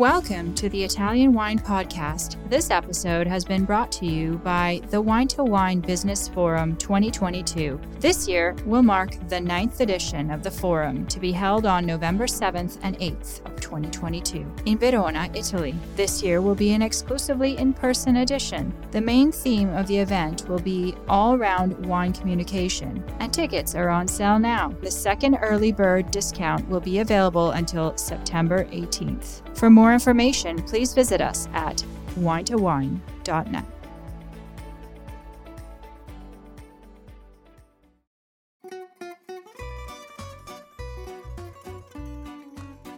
Welcome to the Italian Wine Podcast. This episode has been brought to you by the Wine to Wine Business Forum 2022. This year will mark the ninth edition of the forum to be held on November 7th and 8th of 2022 in Verona, Italy. This year will be an exclusively in person edition. The main theme of the event will be all round wine communication, and tickets are on sale now. The second early bird discount will be available until September 18th. For more information, please visit us at winetowine.net.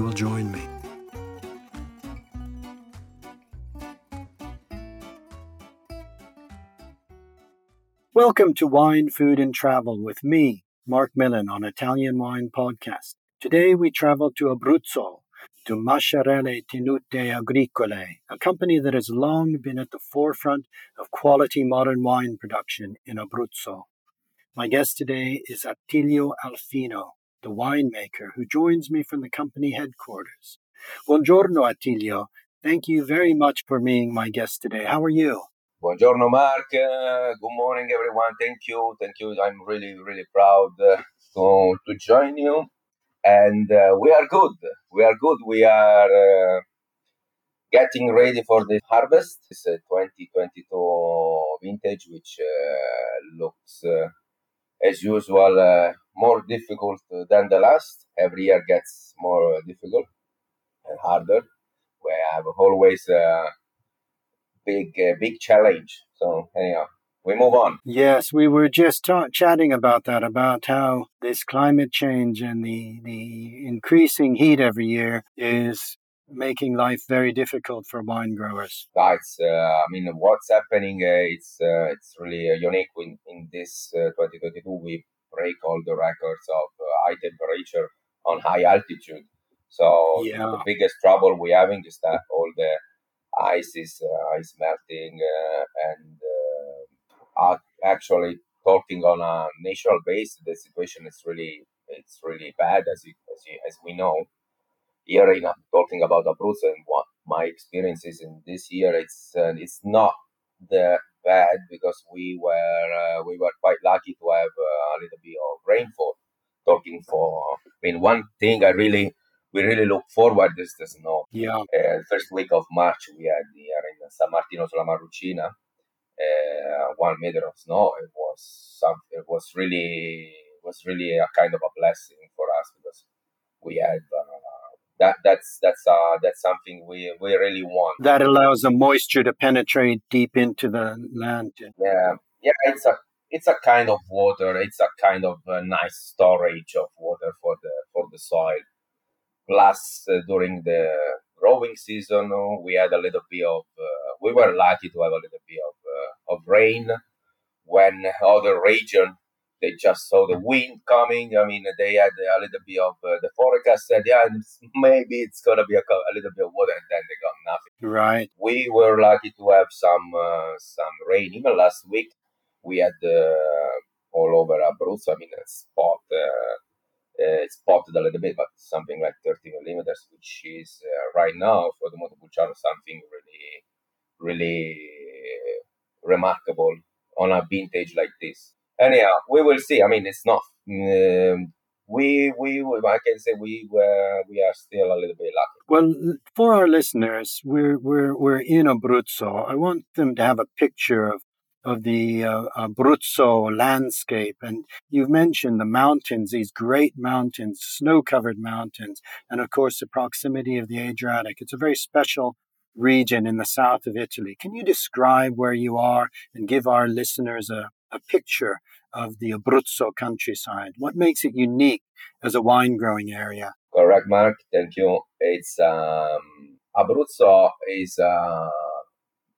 will join me. Welcome to Wine, Food and Travel with me, Mark Millon, on Italian Wine Podcast. Today we travel to Abruzzo, to Masciarelli Tenute Agricole, a company that has long been at the forefront of quality modern wine production in Abruzzo. My guest today is Attilio Alfino, the winemaker, who joins me from the company headquarters. Buongiorno, Attilio. Thank you very much for being my guest today. How are you? Buongiorno, Mark. Uh, good morning, everyone. Thank you. Thank you. I'm really, really proud uh, to, to join you. And uh, we are good. We are good. We are uh, getting ready for the harvest. It's a 2022 vintage, which uh, looks, uh, as usual, more difficult than the last. Every year gets more difficult and harder. We have always a big, uh, big challenge. So anyhow, we move on. Yes, we were just ta- chatting about that, about how this climate change and the the increasing heat every year is making life very difficult for wine growers. It's, uh, I mean, what's happening? Uh, it's uh, it's really unique in, in this 2022. We break all the records of uh, high temperature on high altitude. So yeah. the biggest trouble we're having is that all the ice is uh, ice melting uh, and uh, actually talking on a national base, the situation is really it's really bad as you, as, you, as we know. Here, in, talking about Abruzzo and what my experiences in this year, it's uh, it's not the bad because we were uh, we were quite lucky to have uh, a little bit of rainfall. Talking for, I mean, one thing I really we really look forward is the snow. Yeah. Uh, first week of March we had here in San Martino sulla Marrucina, uh, one meter of snow. It was some. It was really was really a kind of a blessing for us because we had uh, that that's that's uh that's something we we really want. That allows the moisture to penetrate deep into the land. Yeah, yeah, it's a it's a kind of water. It's a kind of a nice storage of water for the for the soil. Plus, uh, during the growing season, uh, we had a little bit of. Uh, we were lucky to have a little bit of uh, of rain when other region they just saw the wind coming. I mean, they had a little bit of uh, the forecast said, yeah, maybe it's gonna be a, a, little bit of water, and then they got nothing. Right. We were lucky to have some uh, some rain. Even last week, we had uh, all over Abruzzo. I mean, a spot. Uh, uh, it's spotted a little bit, but something like 30 millimeters, which is uh, right now for the Montepulciano something really, really remarkable on a vintage like this anyhow, we will see. I mean, it's not. Um, we, we, I can say we were, we are still a little bit lucky. Well, for our listeners, we're we're we're in Abruzzo. I want them to have a picture of of the uh, Abruzzo landscape, and you've mentioned the mountains, these great mountains, snow-covered mountains, and of course the proximity of the Adriatic. It's a very special region in the south of Italy. Can you describe where you are and give our listeners a, a picture of the Abruzzo countryside? What makes it unique as a wine growing area? Correct, Mark. Thank you. It's um, Abruzzo is uh,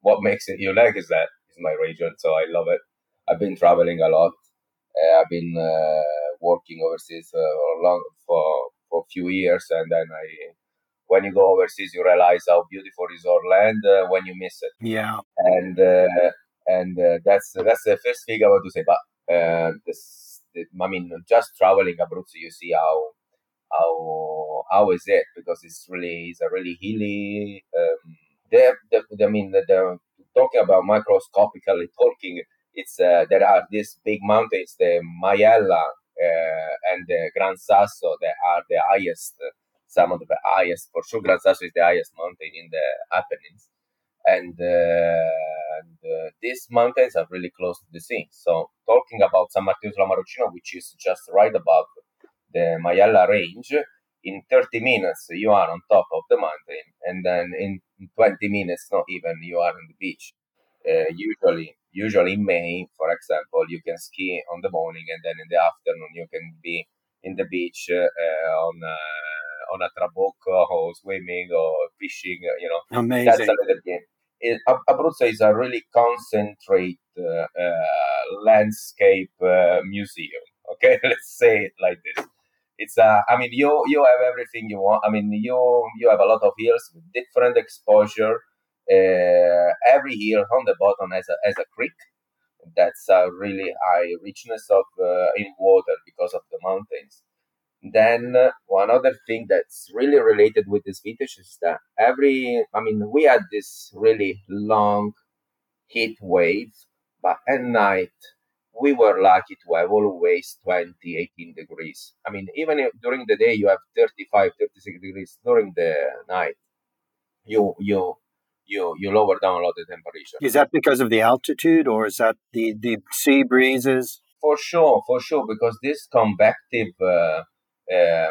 what makes it unique is that it's my region, so I love it. I've been traveling a lot. Uh, I've been uh, working overseas uh, long for for a few years, and then I, when you go overseas, you realize how beautiful is our land uh, when you miss it. Yeah, and uh, and uh, that's that's the first thing I want to say. But this, I mean, just traveling Abruzzo, you see how how how is it because it's really it's a really hilly. Um, the, the, I mean, the, the, talking about microscopically talking, it's uh, there are these big mountains, the Maiella uh, and the Gran Sasso, that are the highest, some of the highest. For sure, Gran Sasso is the highest mountain in the Apennines, and, uh, and uh, these mountains are really close to the sea. So, talking about San Martino sulla Marrucina, which is just right above the Maiella range, in 30 minutes you are on top of the mountain, and then in 20 minutes, not even, you are on the beach. Uh, usually, usually in May, for example, you can ski on the morning, and then in the afternoon you can be in the beach uh, on uh, on a trabocco or swimming or fishing. You know, amazing. That's a little bit. It, Abruzzo is a really concentrate uh, uh, landscape uh, museum. Okay, let's say it like this it's uh, I mean you you have everything you want. I mean you you have a lot of hills with different exposure. Uh, every hill on the bottom has a has a creek. That's a really high richness of uh, in water because of the mountains. Then uh, one other thing that's really related with this vintage is that every I mean we had this really long heat wave, but at night we were lucky to have always 20, 18 degrees. I mean, even if during the day you have 35, 36 degrees, during the night, you, you, you, you lower down a lot the temperature. Is that because of the altitude or is that the, the sea breezes? For sure, for sure, because this convective uh,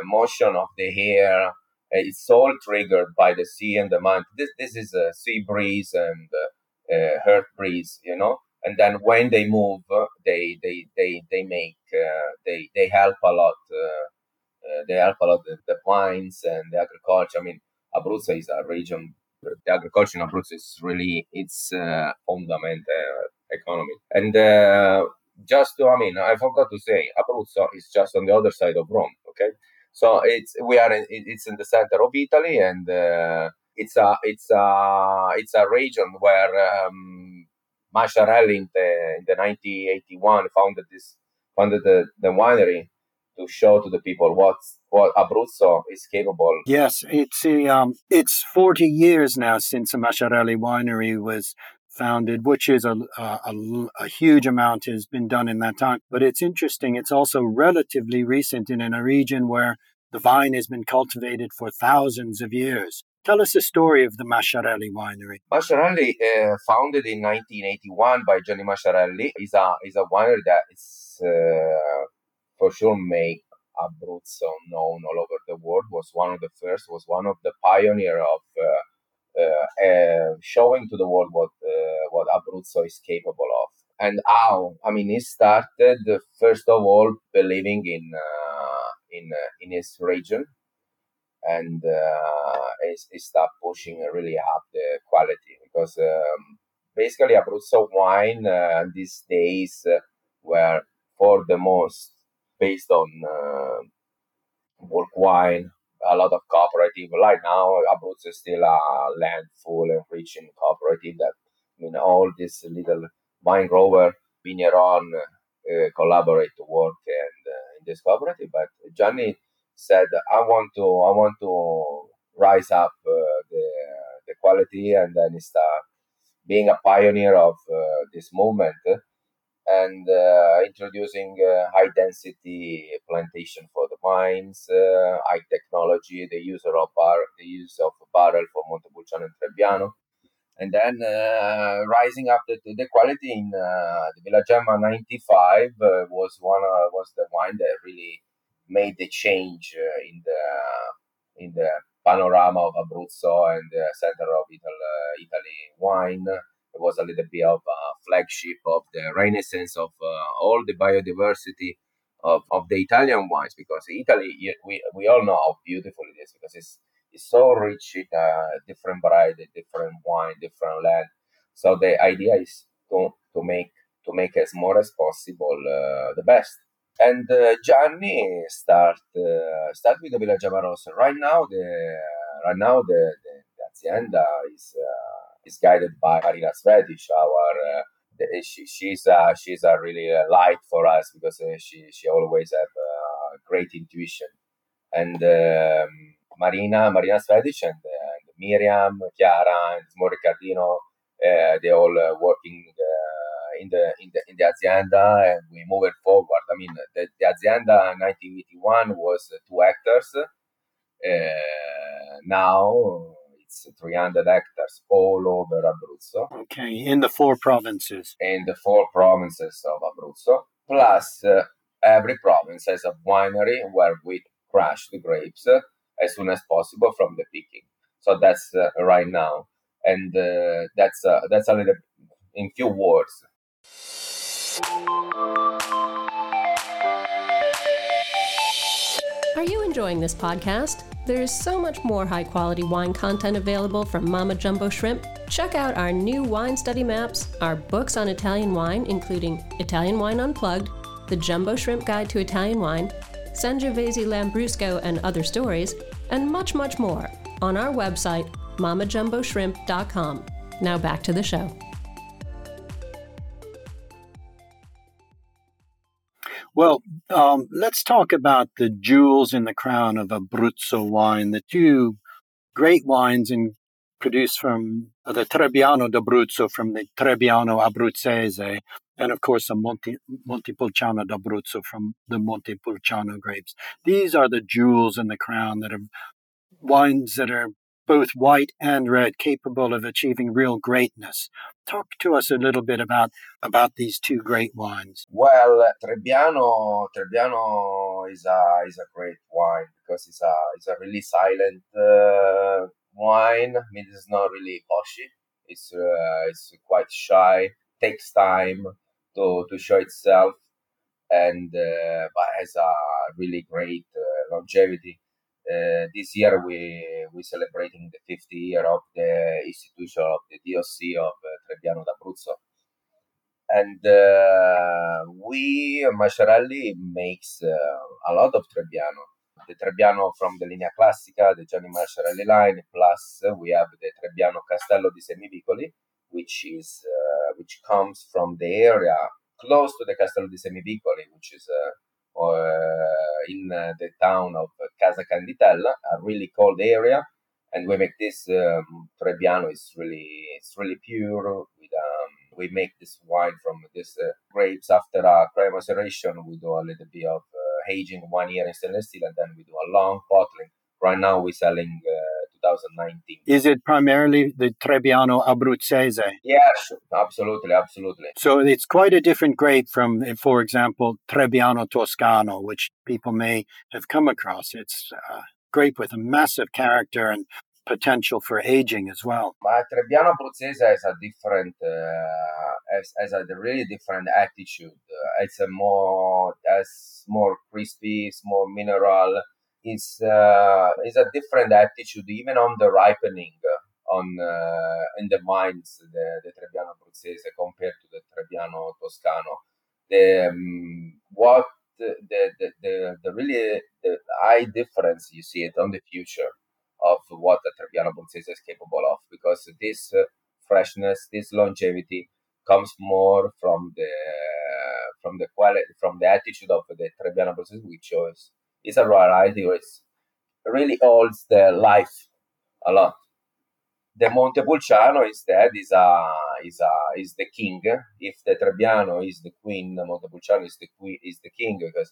motion of the air, uh, it's all triggered by the sea and the mountain. This, this is a sea breeze and uh, uh, earth breeze, you know and then when they move, they they they they make uh, they they help a lot. Uh, uh, they help a lot the, the wines and the agriculture. I mean, Abruzzo is a region. The agriculture in Abruzzo is really its uh, fundamental economy. And uh, just to, I mean, I forgot to say, Abruzzo is just on the other side of Rome. Okay, so it's we are in, it's in the center of Italy, and uh, it's a it's a it's a region where um, Masciarelli in the, in the 1981 founded this founded the, the winery to show to the people what what Abruzzo is capable. Yes, it's a, um, it's 40 years now since the Masciarelli winery was founded, which is a, a, a, huge amount has been done in that time. But it's interesting, it's also relatively recent and in a region where the vine has been cultivated for thousands of years. Tell us the story of the Masciarelli winery. Masciarelli, uh, founded in 1981 by Gianni Masciarelli, is a is a winery that is uh, for sure make Abruzzo known all over the world. Was one of the first. Was one of the pioneer of uh, uh, uh showing to the world what Abruzzo is capable of and how. I mean, he started first of all believing in in in his region and uh, it, it started pushing really up the quality because um, basically Abruzzo wine uh, these days uh, were for the most based on uh, bulk wine, a lot of cooperative. Right now, Abruzzo is still a land full and rich in cooperative that mean all this little wine grower, vigneron uh, collaborate to work and uh, in this cooperative. But Gianni said, I want to, I want to rise up uh, the the quality, and then start being a pioneer of uh, this movement and uh, introducing uh, high density plantation for the vines, uh, high technology, the use of bar, the use of barrel for Montepulciano and Trebbiano, and then uh, rising up the, the quality in the Villa Gemma 95 was one was the wine that really made the change uh, in the in the panorama of Abruzzo and the center of Italy, uh, Italy wine. It was a little bit of a flagship of the renaissance of uh, all the biodiversity of, of the Italian wines because Italy, we, we all know how beautiful it is because it's is so rich in uh, different variety, different wine, different land. So the idea is to, to make to make as more as possible uh, the best. And uh, Gianni start uh, start with the Villa Gemarosa. Right now, the right now the, the, the hacienda is uh, is guided by Marina Cvetic, our uh, she, she's uh, she's a really uh, light for us because uh, she she always have uh, great intuition and um, Marina Marina Cvetic and, and Miriam Chiara and Mo Ricardino eh, they all eh, working eh, in the in the in the hacienda and we move it forward. I mean the, the hacienda in 1981 was two hectares. now it's 300 hectares all over Abruzzo. Okay, in the four provinces. In the four provinces of Abruzzo. Plus, uh, every province has a winery where we crush the grapes as soon as possible from the picking. So that's uh, right now, and uh, that's uh, that's a little in few words. Are you enjoying this podcast? There is so much more high quality wine content available from Mama Jumbo Shrimp. Check out our new wine study maps, our books on Italian wine, including Italian Wine Unplugged, The Jumbo Shrimp Guide to Italian Wine, Sangiovese Lambrusco and Other Stories, and much, much more on our website, mamajumboshrimp.com. Now back to the show. Well, um, let's talk about the jewels in the crown of Abruzzo wine, the two great wines in, produced from the Trebbiano d'Abruzzo, from the Trebbiano Abruzzese, and of course the Monte, Montepulciano d'Abruzzo from the Montepulciano grapes. These are the jewels in the crown that are wines that are both white and red, capable of achieving real greatness. Talk to us a little bit about about these two great wines. Well, Trebbiano Trebbiano is a is a great wine because it's a it's a really silent uh, wine. I mean, it's not really poshy. It's uh, it's quite shy. Takes time to to show itself, and uh, but has a really great uh, longevity. Uh, this year we we celebrating the 50 year of the institution of the DOC of uh, Trebbiano d'Abruzzo, and uh, we Masciarelli makes a lot of Trebbiano. The Trebbiano from the Linea Classica, the Gianni Masciarelli line, plus we have the Trebbiano Castello di Semivicoli, which is uh, which comes from the area close to the Castello di Semivicoli, which is uh, uh, in uh, the town of Casacanditella, a really cold area, and we make this um, Trebbiano. It's really it's really pure. With um, we make this wine from this uh, grapes after a cryo maceration. We do a little bit of aging one year in stainless steel, and then we do a long bottling. Right now, we're selling uh, 2019. Is it primarily the Trebbiano Abruzzese? Yes, absolutely, absolutely. So it's quite a different grape from, for example, Trebbiano Toscano, which people may have come across. It's a grape with a massive character and potential for aging as well. But Trebbiano Abruzzese has a different, uh, has, has a really different attitude. Uh, it's a more, as more crispy, it's more mineral It's, uh, is a different attitude even on the ripening on uh, in the vines the, the Trebbiano Abruzzese compared to the Trebbiano Toscano. The um, what the, the, the, the really the high difference you see it on the future of what the Trebbiano Abruzzese is capable of because this uh, freshness, this longevity comes more from the from the quality from the attitude of the Trebbiano Abruzzese we chose is a variety which really holds the life a lot. The Montepulciano instead is a is a is the king. If the Trebbiano is the queen, the Montepulciano is the queen is the king because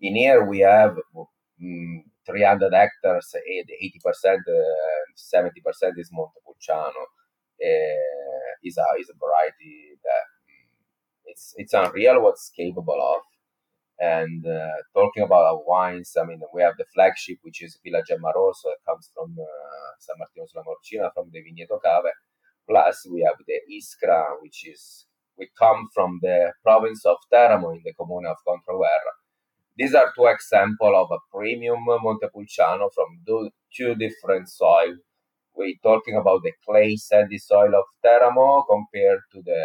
in here we have um, 300 hectares, 80 percent, uh, 70 percent is Montepulciano. Uh, is a is a variety that um, it's it's unreal what's capable of and uh, talking about our wines, I mean, we have the flagship, which is Villa Gemaroso, that comes from uh, San Martino sulla Marrucina, from the Vigneto Cave. Plus, we have the Iskra, which is we come from the province of Teramo in the Comune of Controguerra. These are two examples of a premium Montepulciano from two different soil. We're talking about the clay sandy soil of Teramo compared to the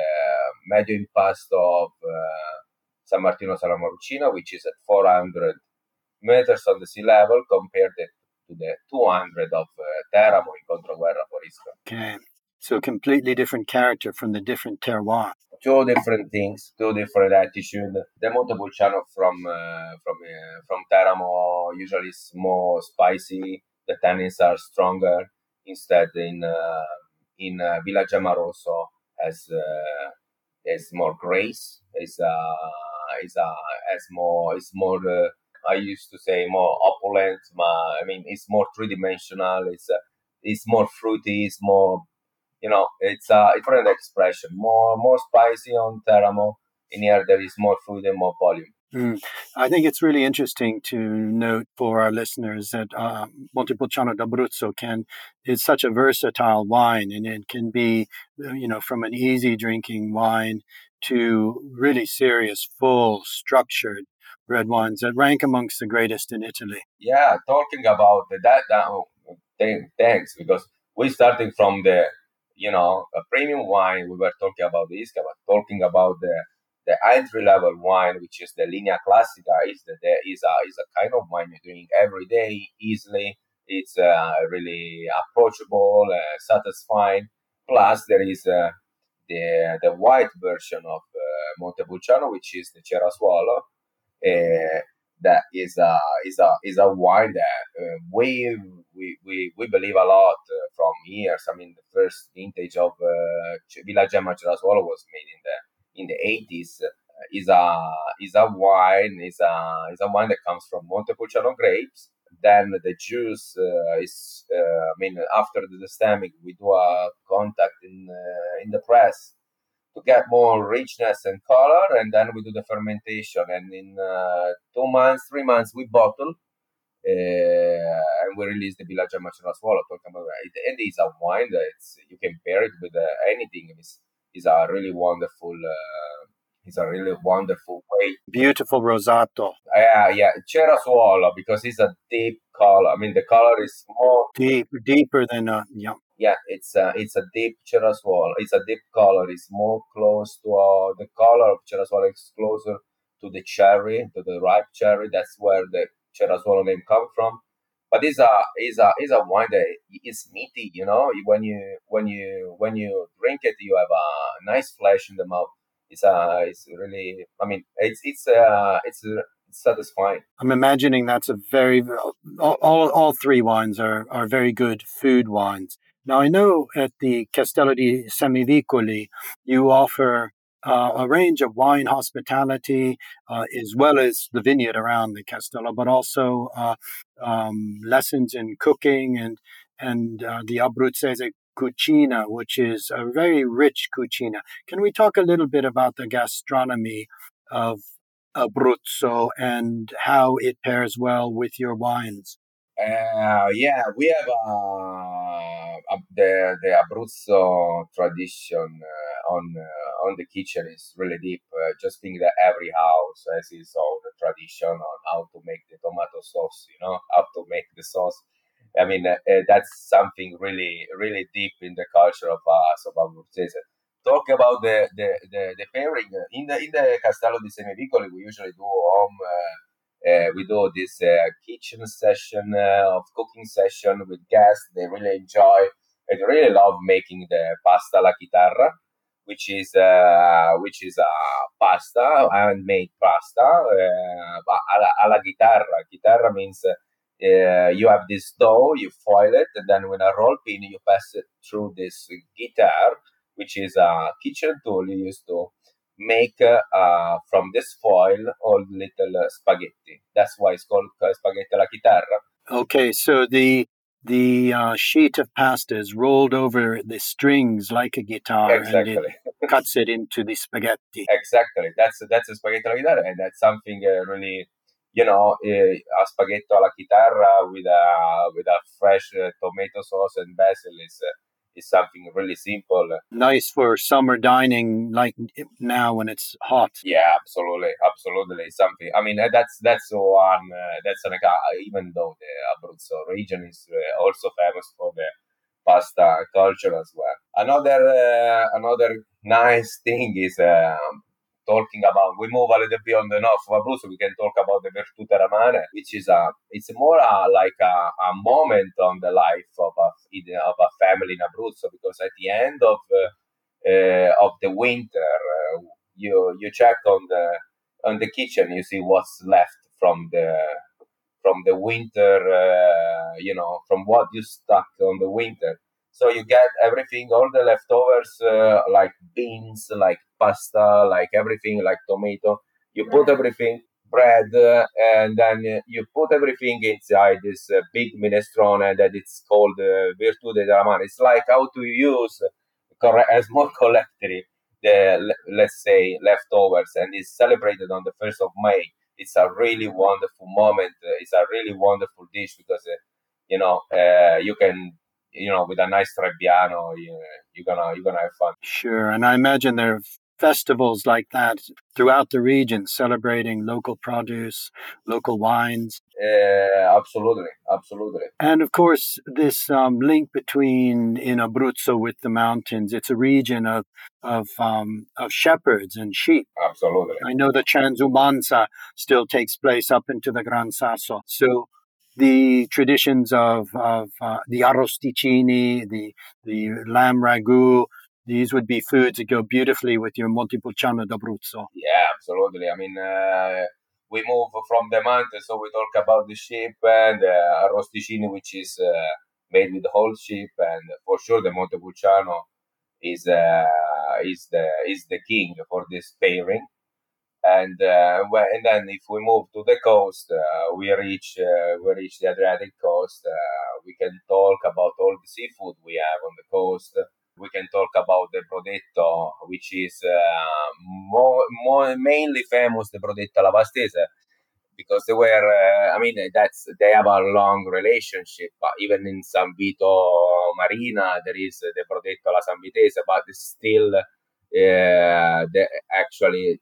medio impasto of uh, San Martino Sala which is at 400 meters on the sea level compared to the 200 of uh, Teramo in Controguerra Forisca. Okay. So completely different character from the different terroir. Two different things, two different attitude. The Montepulciano from uh, from uh, from Teramo usually is more spicy. The tannins are stronger. Instead, in uh, in uh, Villa Gemaroso has uh, has more grace. Is uh is uh has more is more. Uh, I used to say more opulent. I mean, it's more three dimensional. It's uh, it's more fruity. It's more you know, it's a different expression. More more spicy on Teramo. In here, there is more fruit and more volume. Mm. I think it's really interesting to note for our listeners that uh, Montepulciano d'Abruzzo can is such a versatile wine, and it can be, uh, you know, from an easy drinking wine to really serious, full, structured red wines that rank amongst the greatest in Italy. Yeah, talking about that, that oh, thanks because we're starting from the you know, a premium wine, we were talking about this, but talking about the the entry level wine, which is the Linea Classica, is that there is a is a kind of wine you drink every day easily. It's uh, really approachable, uh, satisfying. Plus, there is uh, the the white version of uh, Montepulciano, which is the Cerasuolo. That is a is a is a wine that uh, we, we we we believe a lot uh, from years. I mean, the first vintage of uh, Villa Gemma Cerasuolo was made in the in the eighties. Uh, is a is a wine is a is a wine that comes from Montepulciano grapes. Then the juice uh, is uh, I mean after the destemming we do a contact in in the press to get more richness and color, and then we do the fermentation. And in uh, two months, three months, we bottle. Uh, and we release the Villa Gemma Cerasuolo. Talking about it, and it's a wine that you can pair it with uh, anything. It's, it's a really wonderful uh, it's a really wonderful way. Beautiful rosato. Yeah, yeah, Cerasuolo because it's a deep color. I mean, the color is more deep, deeper than uh, yeah. Yeah, it's a it's a deep Cerasuolo. It's a deep color. It's more close to uh, the color of Cerasuolo is closer to the cherry, to the ripe cherry. That's where the Cerasuolo name comes from. But it's a it's a it's a wine that is meaty. You know, when you when you when you drink it, you have a nice flesh in the mouth it's uh it's really i mean it's it's it's, uh, it's satisfying i'm imagining that's a very all, all, all three wines are are very good food wines now i know at the castello di semivicoli you offer uh, a range of wine hospitality, uh, as well as the vineyard around the Castello, but also uh, um, lessons in cooking and and uh, the Abruzzese cucina, which is a very rich cucina. Can we talk a little bit about the gastronomy of Abruzzo and how it pairs well with your wines? Uh, yeah, we have uh, the the Abruzzo tradition uh, on uh, on the kitchen is really deep. Uh, just think that every house has its own tradition on how to make the tomato sauce. You know how to make the sauce I mean, uh, uh, that's something really, really deep in the culture of us, of Abruzzese. Talk about the, the, the, the, pairing in the in the Castello di Semivicoli. We usually do home. Uh, uh, we do this uh, kitchen session uh, of cooking session with guests. They really enjoy. They really love making the pasta alla chitarra, which is which is a pasta handmade pasta alla, alla chitarra. Chitarra means uh, you have this dough, you foil it, and then with a roll pin, you pass it through this guitar, which is a kitchen tool you use to make uh, from this foil all little uh, spaghetti. That's why it's called uh, spaghetti alla chitarra. Okay, so the the uh, sheet of pasta is rolled over the strings like a guitar exactly. and it cuts it into the spaghetti. Exactly. That's that's a spaghetti alla chitarra, and that's something uh, really you know, a spaghetti alla chitarra with a with a fresh uh, tomato sauce and basil is uh, is something really simple. Nice for summer dining, like now when it's hot. Yeah, absolutely, absolutely. Something. I mean, that's that's one. Uh, that's an even though the Abruzzo region is uh, also famous for the pasta culture as well. Another uh, another nice thing is um, talking about, we move a little bit on the north of Abruzzo, we can talk about the Virtute Romane, which is a, it's more a, like a, a moment on the life of a, of a family in Abruzzo, because at the end of, uh, uh, of the winter, uh, you, you check on the, on the kitchen, you see what's left from the, from the winter, uh, you know, from what you stuck on the winter. So you get everything, all the leftovers, uh, like beans, like pasta, like everything, like tomato. You put everything, bread, uh, and then you put everything inside this uh, big minestrone that it's called uh, Virtute della Mano. It's like how to use as more collectively the let's say leftovers, and it's celebrated on the first of May. It's a really wonderful moment. It's a really wonderful dish because uh, you know uh, you can you know, with a nice Trebbiano, you, you're gonna you're gonna have fun. Sure, and I imagine there are festivals like that throughout the region, celebrating local produce, local wines. Uh, absolutely, absolutely. And of course, this um, link between in Abruzzo with the mountains. It's a region of of um, of shepherds and sheep. Absolutely. I know the transumanza still takes place up into the Gran Sasso. So the traditions of, of uh, the arrosticini, the, the lamb ragu, these would be foods that go beautifully with your Montepulciano d'Abruzzo. Yeah, absolutely. I mean, uh, we move from the mountain, so we talk about the sheep and uh, arrosticini, which is uh, made with the whole sheep, and for sure the Montepulciano is uh, is the is the king for this pairing and uh, and then if we move to the coast, uh, we reach uh, we reach the Adriatic coast. We can talk about all the seafood we have on the coast. We can talk about the Brodetto, which is uh, more, more mainly famous the Brodetto Lavastese, because they were. Uh, I mean, that's they have a long relationship. But even in San Vito Marina, there is the Brodetto alla San but still uh, the, actually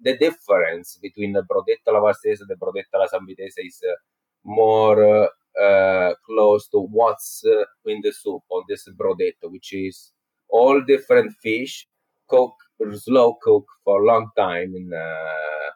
the difference between the Brodetto Lavastese and the Brodetto alla San Vitese is uh, more uh, close to what's uh, in the soup on this Brodetto, which is all different fish cook slow cook for a long time in uh,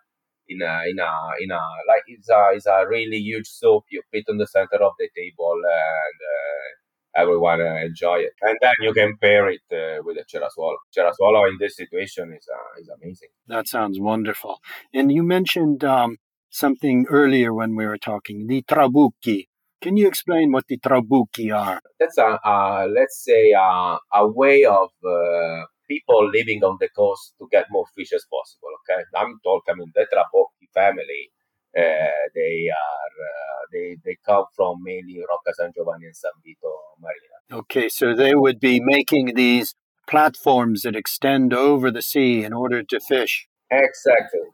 in a in a in a like it's a it's a really huge soup you put on the center of the table and uh, everyone uh, enjoy it. And then you can pair it uh, with a Cerasuolo. Cerasuolo in this situation is uh, is amazing. That sounds wonderful. And you mentioned um, something earlier when we were talking, the trabucchi. Can you explain what the trabucchi are? That's a, let's say a, a way of uh, people living on the coast to get more fish as possible. Okay, I'm talking. I mean, the Trabocchi family uh, they are uh, they they come from mainly Rocca San Giovanni and San Vito Marina. Okay, so they would be making these platforms that extend over the sea in order to fish. Exactly.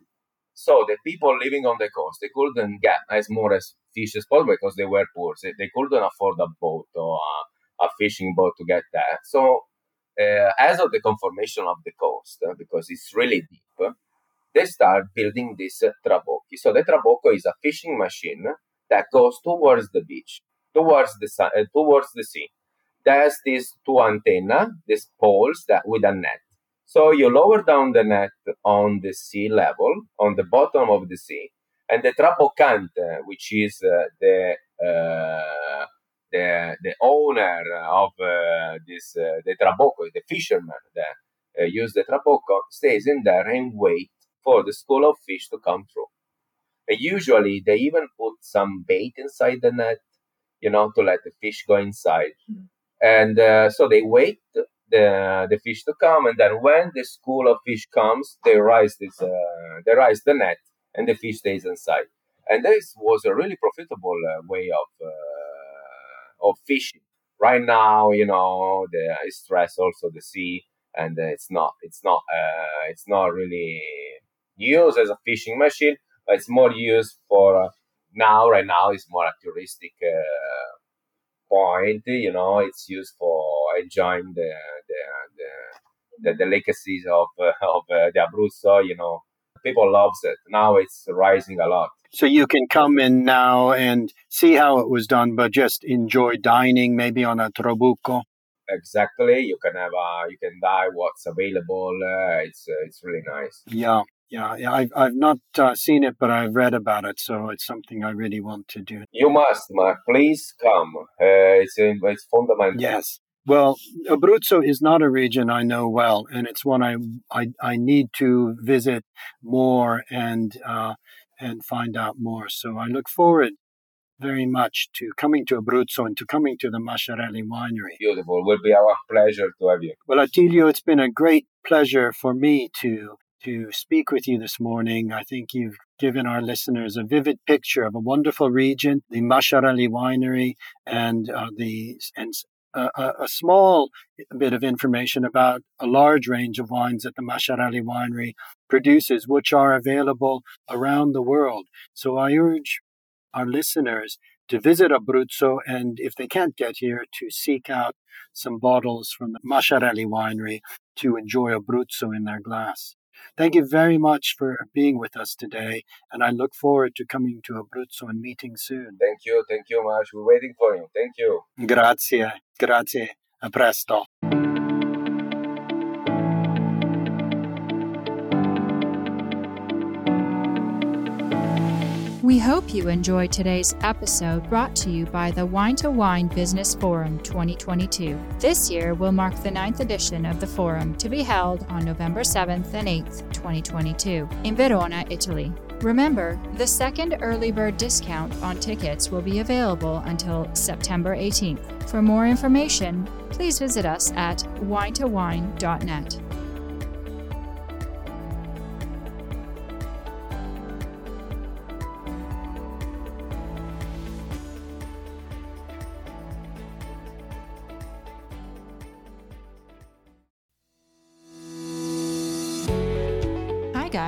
So the people living on the coast they couldn't get as more as fish as because they were poor. So they couldn't afford a boat or a, a fishing boat to get that. So uh, as of the conformation of the coast, uh, because it's really deep, they start building this uh, trabocchi. So the trabocco is a fishing machine that goes towards the beach, towards the sun, uh, towards the sea. There's these two antenna, these poles that with a net. So you lower down the net on the sea level, on the bottom of the sea, and the traboccante, which is uh, the uh, the the owner of uh, this uh, the trabocco, the fisherman that uh, use the trabocco, stays in there and wait for the school of fish to come through. And usually they even put some bait inside the net, you know, to let the fish go inside. And uh, so they wait the the fish to come, and then when the school of fish comes, they rise this uh, they rise the net, and the fish stays inside. And this was a really profitable uh, way of uh, of fishing. Right now, you know, the stress also the sea, and it's not it's not uh, it's not really used as a fishing machine, but it's more used for uh, now. Right now, it's more a touristic uh, point. You know, it's used for enjoying the the the, the, the legacies of uh, of the Abruzzo. You know, people loves it. Now it's rising a lot. So you can come in now and see how it was done, but just enjoy dining maybe on a Trabucco. Exactly. You can have a, you can buy what's available. Uh, it's uh, it's really nice. Yeah. Yeah, yeah, I've I've not uh, seen it, but I've read about it, so it's something I really want to do. You must, Mark. Please come. Uh, it's it's fundamental. Yes. Well, Abruzzo is not a region I know well, and it's one I I, I need to visit more and uh, and find out more. So I look forward very much to coming to Abruzzo and to coming to the Masciarelli winery. Beautiful. It will be our pleasure to have you. Well, Attilio, it's been a great pleasure for me to to speak with you this morning. I think you've given our listeners a vivid picture of a wonderful region, the Masciarelli winery, and uh, the and a, a, small bit of information about a large range of wines that the Masciarelli winery produces, which are available around the world. So I urge our listeners to visit Abruzzo and if they can't get here, to seek out some bottles from the Masciarelli winery to enjoy Abruzzo in their glass. Thank you very much for being with us today, and I look forward to coming to Abruzzo and meeting soon. Thank you, thank you, Mark. We're waiting for you. Thank you. Grazie, grazie. A presto. We hope you enjoyed today's episode brought to you by the Wine to Wine Business Forum 2022. This year will mark the ninth edition of the forum to be held on November 7th and 8th, 2022, in Verona, Italy. Remember, the second early bird discount on tickets will be available until September 18th. For more information, please visit us at winetowine.net.